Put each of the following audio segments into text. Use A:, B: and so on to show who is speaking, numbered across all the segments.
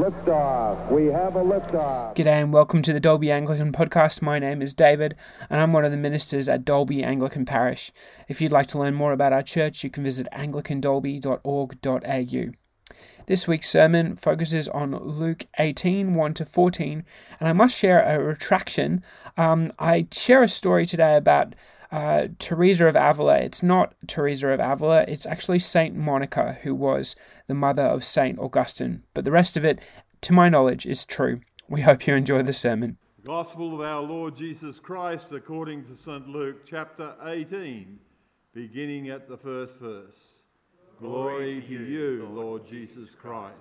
A: Liftoff. We have a liftoff.
B: G'day and welcome to the Dalby Anglican Podcast. My name is David and I'm one of the ministers at Dalby Anglican Parish. If you'd like to learn more about our church, you can visit anglicandalby.org.au. This week's sermon focuses on Luke 18 1 to 14, and I must share a retraction. Um, I share a story today about uh, Teresa of Avila. It's not Teresa of Avila, it's actually Saint Monica, who was the mother of Saint Augustine. But the rest of it, to my knowledge, is true. We hope you enjoy the sermon.
C: Gospel of our Lord Jesus Christ according to St. Luke, chapter 18, beginning at the first verse. Glory, Glory to you, Lord, Lord Jesus Christ.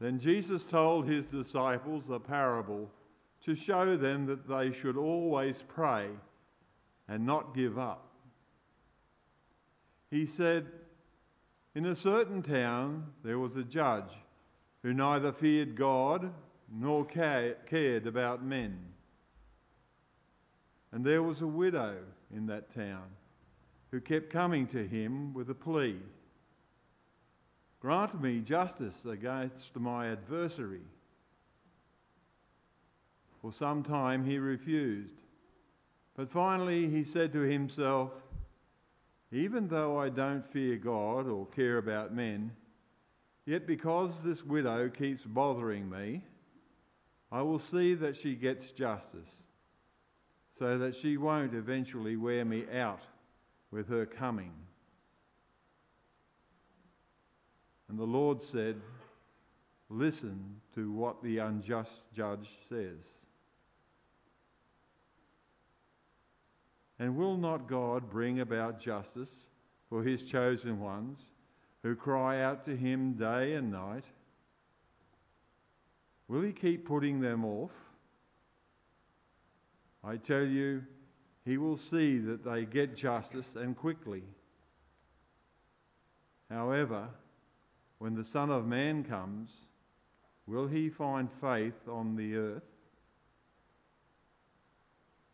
C: Then Jesus told his disciples a parable to show them that they should always pray and not give up. He said, In a certain town there was a judge who neither feared God nor cared about men. And there was a widow in that town who kept coming to him with a plea Grant me justice against my adversary. For some time he refused. But finally he said to himself, Even though I don't fear God or care about men, yet because this widow keeps bothering me, I will see that she gets justice, so that she won't eventually wear me out with her coming. And the Lord said, Listen to what the unjust judge says. And will not God bring about justice for his chosen ones who cry out to him day and night? Will he keep putting them off? I tell you, he will see that they get justice and quickly. However, when the Son of Man comes, will he find faith on the earth?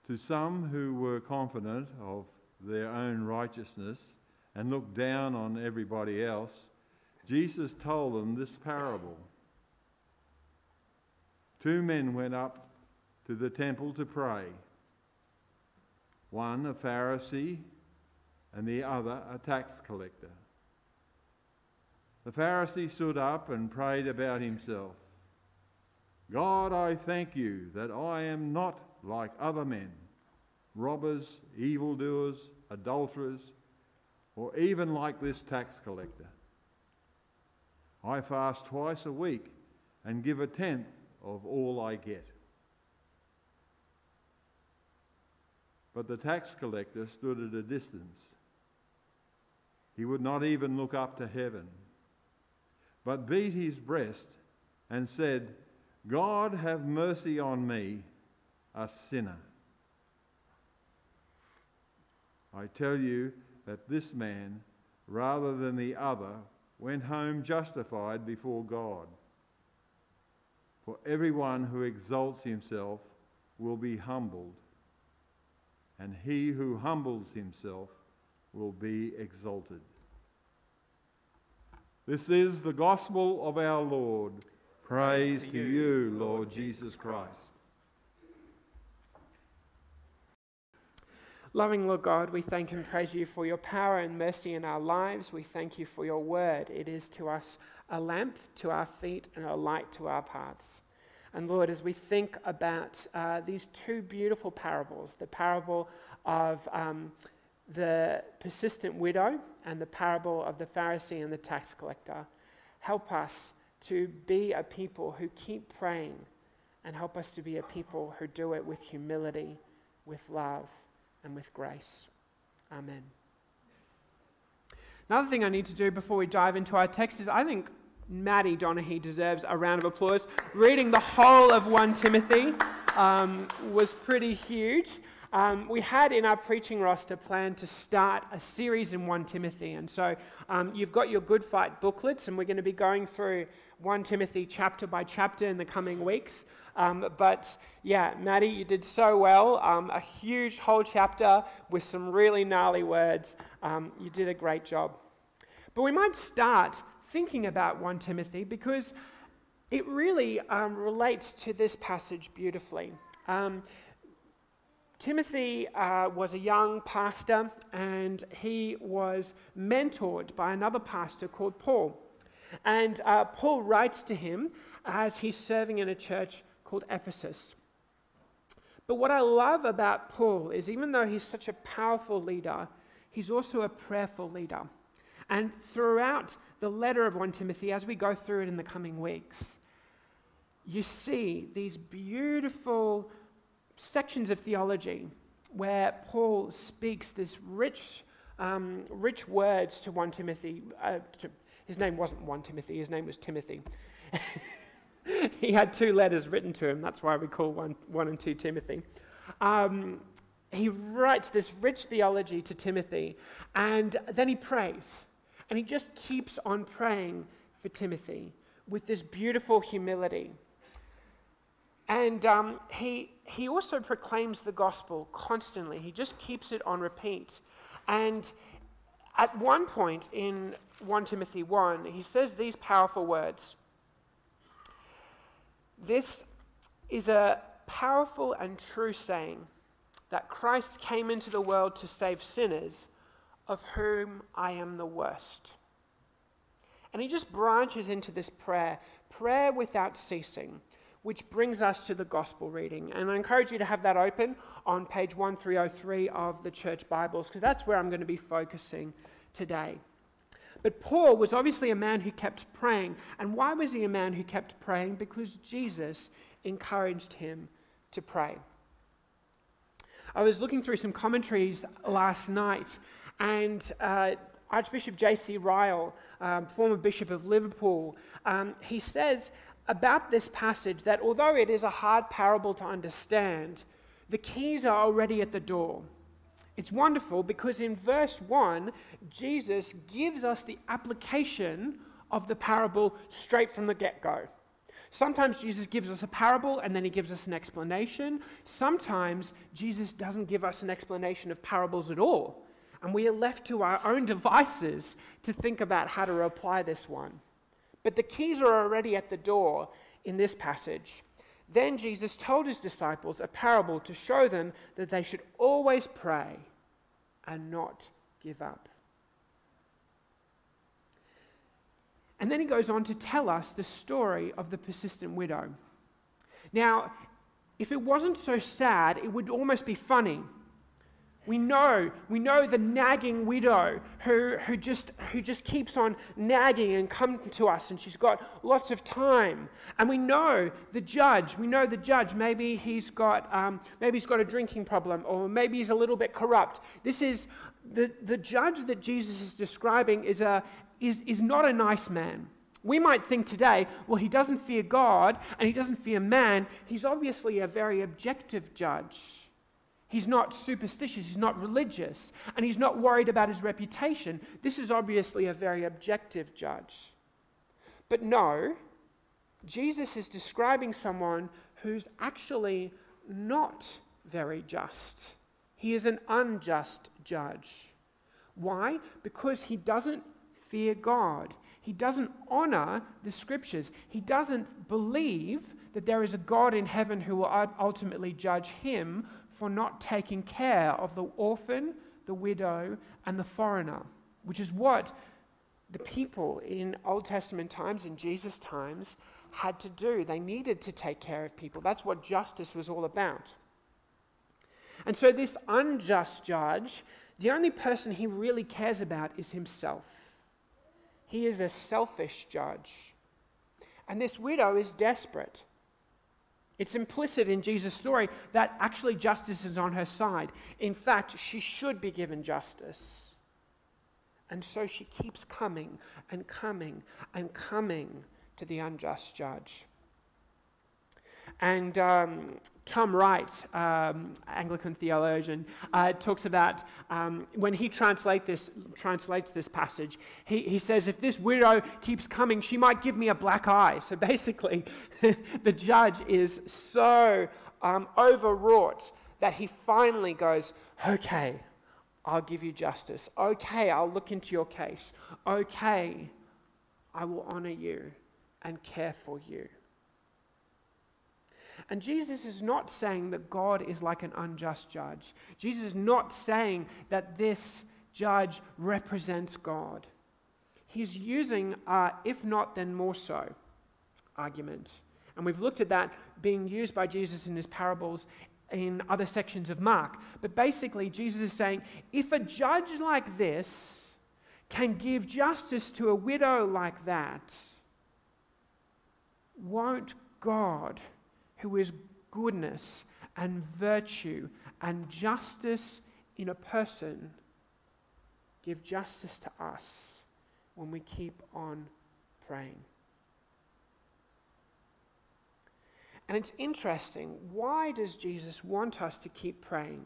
C: To some who were confident of their own righteousness and looked down on everybody else, Jesus told them this parable. Two men went up to the temple to pray one a Pharisee and the other a tax collector. The Pharisee stood up and prayed about himself God, I thank you that I am not like other men, robbers, evildoers, adulterers, or even like this tax collector. I fast twice a week and give a tenth of all I get. But the tax collector stood at a distance. He would not even look up to heaven, but beat his breast and said, God have mercy on me, a sinner. I tell you that this man, rather than the other, went home justified before God. For everyone who exalts himself will be humbled, and he who humbles himself will be exalted. This is the gospel of our Lord. Praise, Praise to you, Lord Jesus Christ.
B: Loving Lord God, we thank and praise you for your power and mercy in our lives. We thank you for your word. It is to us a lamp to our feet and a light to our paths. And Lord, as we think about uh, these two beautiful parables, the parable of um, the persistent widow and the parable of the Pharisee and the tax collector, help us to be a people who keep praying and help us to be a people who do it with humility, with love and with grace. Amen. Another thing I need to do before we dive into our text is I think Maddie Donaghy deserves a round of applause. Reading the whole of 1 Timothy um, was pretty huge. Um, we had in our preaching roster planned to start a series in 1 Timothy. And so um, you've got your Good Fight booklets, and we're going to be going through 1 Timothy chapter by chapter in the coming weeks. Um, but yeah, Maddie, you did so well. Um, a huge whole chapter with some really gnarly words. Um, you did a great job. But we might start thinking about 1 Timothy because it really um, relates to this passage beautifully. Um, Timothy uh, was a young pastor and he was mentored by another pastor called Paul. And uh, Paul writes to him as he's serving in a church called Ephesus. But what I love about Paul is even though he's such a powerful leader, he's also a prayerful leader. And throughout the letter of 1 Timothy, as we go through it in the coming weeks, you see these beautiful sections of theology where Paul speaks this rich, um, rich words to 1 Timothy. Uh, to, his name wasn't 1 Timothy, his name was Timothy. he had two letters written to him. That's why we call 1, one and 2 Timothy. Um, he writes this rich theology to Timothy, and then he prays. And he just keeps on praying for Timothy with this beautiful humility. And um, he, he also proclaims the gospel constantly. He just keeps it on repeat. And at one point in 1 Timothy 1, he says these powerful words This is a powerful and true saying that Christ came into the world to save sinners, of whom I am the worst. And he just branches into this prayer, prayer without ceasing which brings us to the gospel reading. And I encourage you to have that open on page 1303 of the church Bibles, because that's where I'm going to be focusing today. But Paul was obviously a man who kept praying. And why was he a man who kept praying? Because Jesus encouraged him to pray. I was looking through some commentaries last night, and uh, Archbishop J.C. Ryle, um, former Bishop of Liverpool, um, he says about this passage that although it is a hard parable to understand, the keys are already at the door. It's wonderful because in verse 1, Jesus gives us the application of the parable straight from the get go. Sometimes Jesus gives us a parable and then he gives us an explanation. Sometimes Jesus doesn't give us an explanation of parables at all. And we are left to our own devices to think about how to apply this one. But the keys are already at the door in this passage. Then Jesus told his disciples a parable to show them that they should always pray and not give up. And then he goes on to tell us the story of the persistent widow. Now, if it wasn't so sad, it would almost be funny. We know, we know the nagging widow who, who, just, who just keeps on nagging and coming to us, and she's got lots of time. And we know the judge. We know the judge. Maybe he's got, um, maybe he's got a drinking problem, or maybe he's a little bit corrupt. This is the, the judge that Jesus is describing is, a, is, is not a nice man. We might think today, well, he doesn't fear God and he doesn't fear man. He's obviously a very objective judge. He's not superstitious, he's not religious, and he's not worried about his reputation. This is obviously a very objective judge. But no, Jesus is describing someone who's actually not very just. He is an unjust judge. Why? Because he doesn't fear God. He doesn't honor the scriptures. He doesn't believe that there is a God in heaven who will ultimately judge him for not taking care of the orphan, the widow, and the foreigner, which is what the people in Old Testament times, in Jesus' times, had to do. They needed to take care of people. That's what justice was all about. And so, this unjust judge, the only person he really cares about is himself. He is a selfish judge. And this widow is desperate. It's implicit in Jesus' story that actually justice is on her side. In fact, she should be given justice. And so she keeps coming and coming and coming to the unjust judge. And um, Tom Wright, um, Anglican theologian, uh, talks about um, when he translate this, translates this passage, he, he says, If this widow keeps coming, she might give me a black eye. So basically, the judge is so um, overwrought that he finally goes, Okay, I'll give you justice. Okay, I'll look into your case. Okay, I will honor you and care for you. And Jesus is not saying that God is like an unjust judge. Jesus is not saying that this judge represents God. He's using, uh, if not, then more so, argument. And we've looked at that being used by Jesus in his parables in other sections of Mark. But basically, Jesus is saying if a judge like this can give justice to a widow like that, won't God, who is goodness and virtue and justice in a person, give justice to us when we keep on praying? And it's interesting. Why does Jesus want us to keep praying?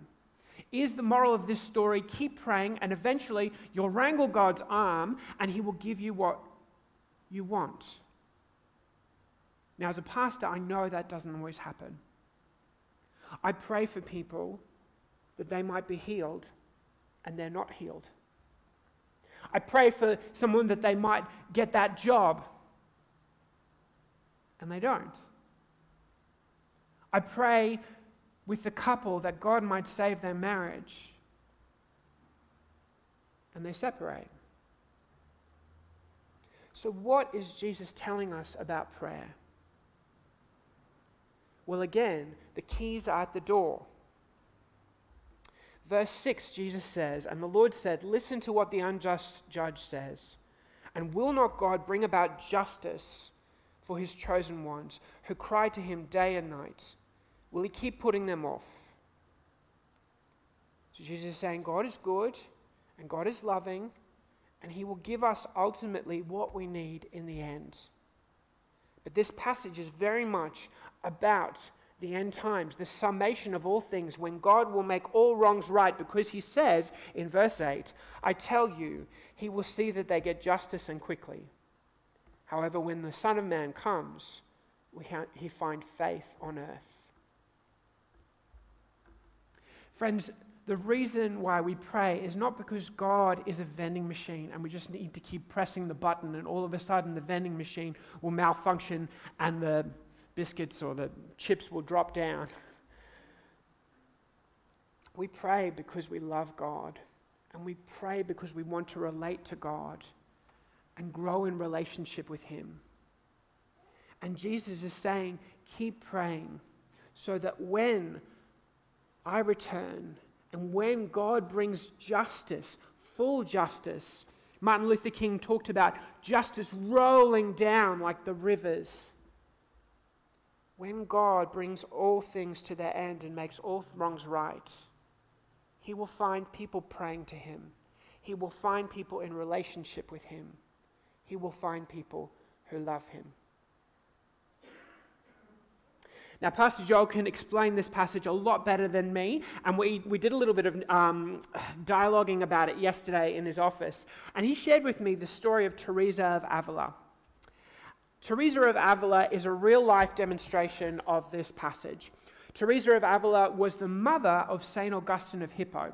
B: Is the moral of this story keep praying and eventually you'll wrangle God's arm and he will give you what you want? Now, as a pastor, I know that doesn't always happen. I pray for people that they might be healed and they're not healed. I pray for someone that they might get that job and they don't. I pray with the couple that God might save their marriage. And they separate. So, what is Jesus telling us about prayer? Well, again, the keys are at the door. Verse 6, Jesus says, And the Lord said, Listen to what the unjust judge says. And will not God bring about justice for his chosen ones who cry to him day and night? Will he keep putting them off? So Jesus is saying God is good and God is loving, and he will give us ultimately what we need in the end. But this passage is very much about the end times, the summation of all things, when God will make all wrongs right, because he says in verse 8, I tell you, he will see that they get justice and quickly. However, when the Son of Man comes, he find faith on earth. Friends, the reason why we pray is not because God is a vending machine and we just need to keep pressing the button and all of a sudden the vending machine will malfunction and the biscuits or the chips will drop down. We pray because we love God and we pray because we want to relate to God and grow in relationship with Him. And Jesus is saying, keep praying so that when I return. And when God brings justice, full justice, Martin Luther King talked about justice rolling down like the rivers. When God brings all things to their end and makes all wrongs right, He will find people praying to Him. He will find people in relationship with Him. He will find people who love Him. Now, Pastor Joel can explain this passage a lot better than me, and we, we did a little bit of um, dialoguing about it yesterday in his office. And he shared with me the story of Teresa of Avila. Teresa of Avila is a real life demonstration of this passage. Teresa of Avila was the mother of St. Augustine of Hippo.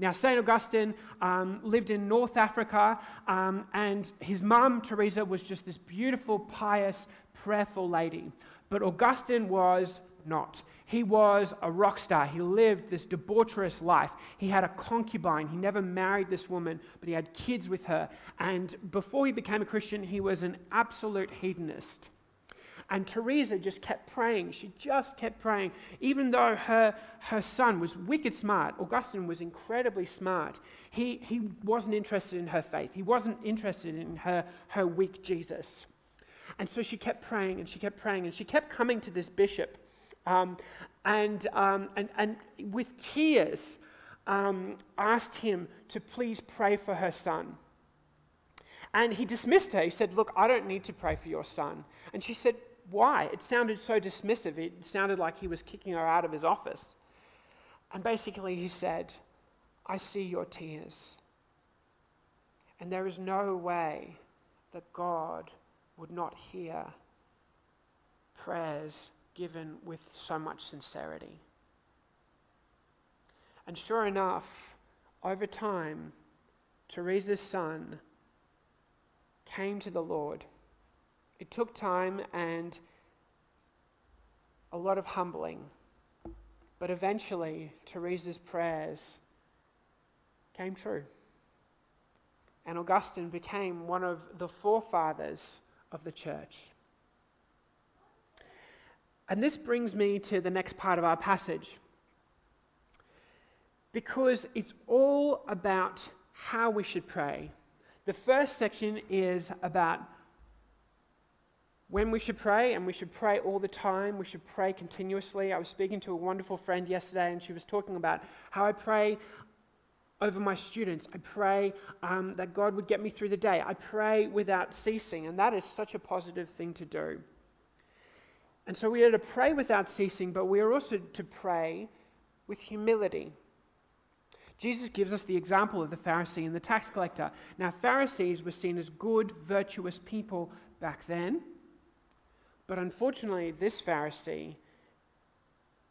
B: Now, St. Augustine um, lived in North Africa, um, and his mum, Teresa, was just this beautiful, pious, prayerful lady. But Augustine was not. He was a rock star. He lived this debaucherous life. He had a concubine. He never married this woman, but he had kids with her. And before he became a Christian, he was an absolute hedonist. And Teresa just kept praying. She just kept praying. Even though her, her son was wicked smart, Augustine was incredibly smart, he, he wasn't interested in her faith. He wasn't interested in her, her weak Jesus. And so she kept praying and she kept praying and she kept coming to this bishop um, and, um, and, and with tears um, asked him to please pray for her son. And he dismissed her. He said, Look, I don't need to pray for your son. And she said, Why? It sounded so dismissive. It sounded like he was kicking her out of his office. And basically, he said, I see your tears. And there is no way that God would not hear prayers given with so much sincerity. And sure enough, over time, Teresa's son came to the Lord. It took time and a lot of humbling, but eventually Teresa's prayers came true. And Augustine became one of the forefathers of the church. And this brings me to the next part of our passage. Because it's all about how we should pray. The first section is about when we should pray, and we should pray all the time. We should pray continuously. I was speaking to a wonderful friend yesterday, and she was talking about how I pray over my students. I pray um, that God would get me through the day. I pray without ceasing, and that is such a positive thing to do. And so we are to pray without ceasing, but we are also to pray with humility. Jesus gives us the example of the Pharisee and the tax collector. Now, Pharisees were seen as good, virtuous people back then, but unfortunately, this Pharisee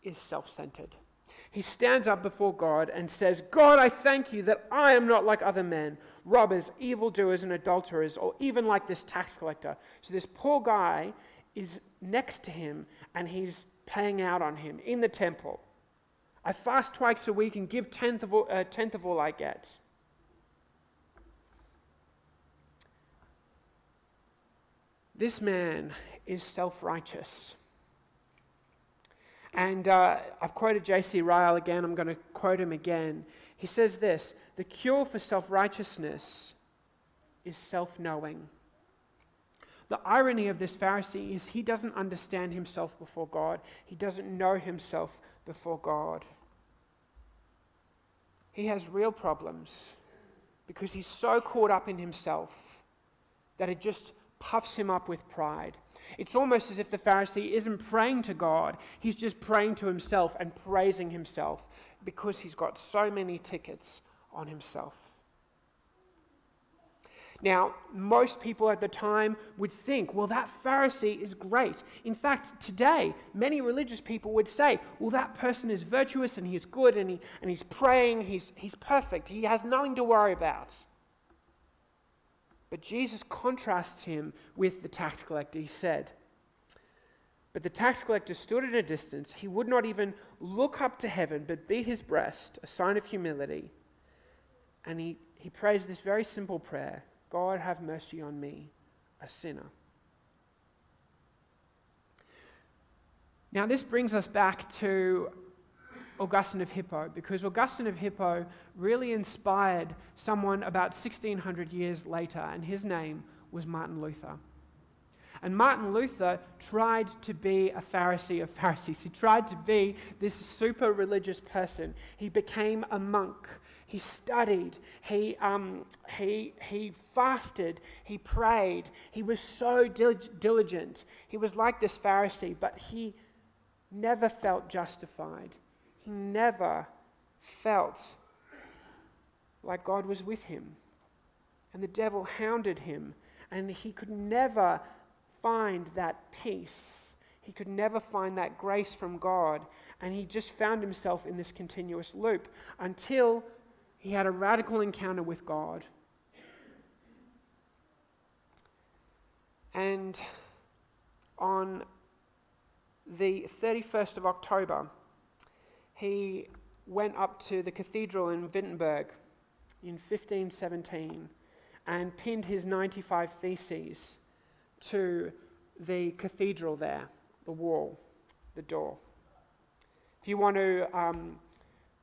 B: is self centered. He stands up before God and says, God, I thank you that I am not like other men, robbers, evildoers, and adulterers, or even like this tax collector. So, this poor guy is next to him and he's paying out on him in the temple. I fast twice a week and give tenth of all, uh, tenth of all I get. This man is self righteous. And uh, I've quoted J.C. Ryle again, I'm going to quote him again. He says this The cure for self righteousness is self knowing. The irony of this Pharisee is he doesn't understand himself before God, he doesn't know himself before God. He has real problems because he's so caught up in himself that it just puffs him up with pride. It's almost as if the Pharisee isn't praying to God, he's just praying to himself and praising himself because he's got so many tickets on himself. Now, most people at the time would think, well, that Pharisee is great. In fact, today, many religious people would say, well, that person is virtuous and he's good and, he, and he's praying, he's, he's perfect, he has nothing to worry about. But Jesus contrasts him with the tax collector. He said, But the tax collector stood at a distance. He would not even look up to heaven, but beat his breast, a sign of humility. And he, he prays this very simple prayer God, have mercy on me, a sinner. Now, this brings us back to Augustine of Hippo, because Augustine of Hippo really inspired someone about 1600 years later, and his name was Martin Luther. And Martin Luther tried to be a Pharisee of Pharisees. He tried to be this super religious person. He became a monk. He studied. He, um, he, he fasted. He prayed. He was so diligent. He was like this Pharisee, but he never felt justified. He never felt like God was with him. And the devil hounded him, and he could never find that peace. He could never find that grace from God. And he just found himself in this continuous loop until he had a radical encounter with God. And on the 31st of October, he went up to the cathedral in Wittenberg in 1517 and pinned his 95 Theses to the cathedral there, the wall, the door. If you want to um,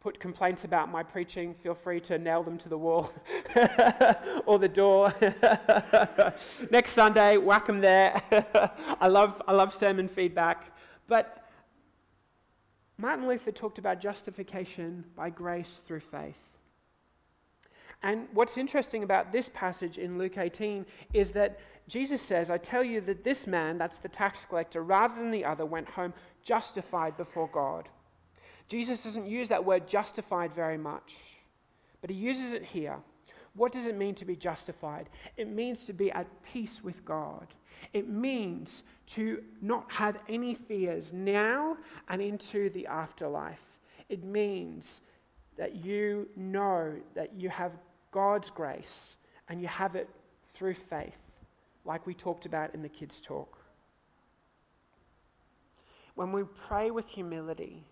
B: put complaints about my preaching, feel free to nail them to the wall or the door. Next Sunday, whack them there. I, love, I love sermon feedback. But Martin Luther talked about justification by grace through faith. And what's interesting about this passage in Luke 18 is that Jesus says, I tell you that this man, that's the tax collector, rather than the other, went home justified before God. Jesus doesn't use that word justified very much, but he uses it here. What does it mean to be justified? It means to be at peace with God. It means to not have any fears now and into the afterlife. It means that you know that you have God's grace and you have it through faith, like we talked about in the kids' talk. When we pray with humility,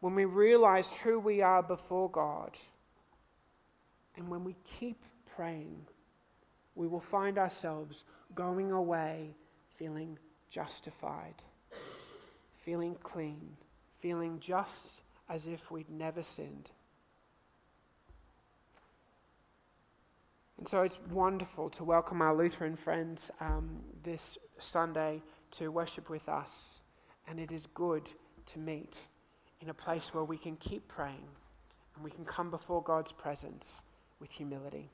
B: when we realize who we are before God, and when we keep praying, we will find ourselves going away feeling justified, feeling clean, feeling just as if we'd never sinned. And so it's wonderful to welcome our Lutheran friends um, this Sunday to worship with us. And it is good to meet in a place where we can keep praying and we can come before God's presence with humility.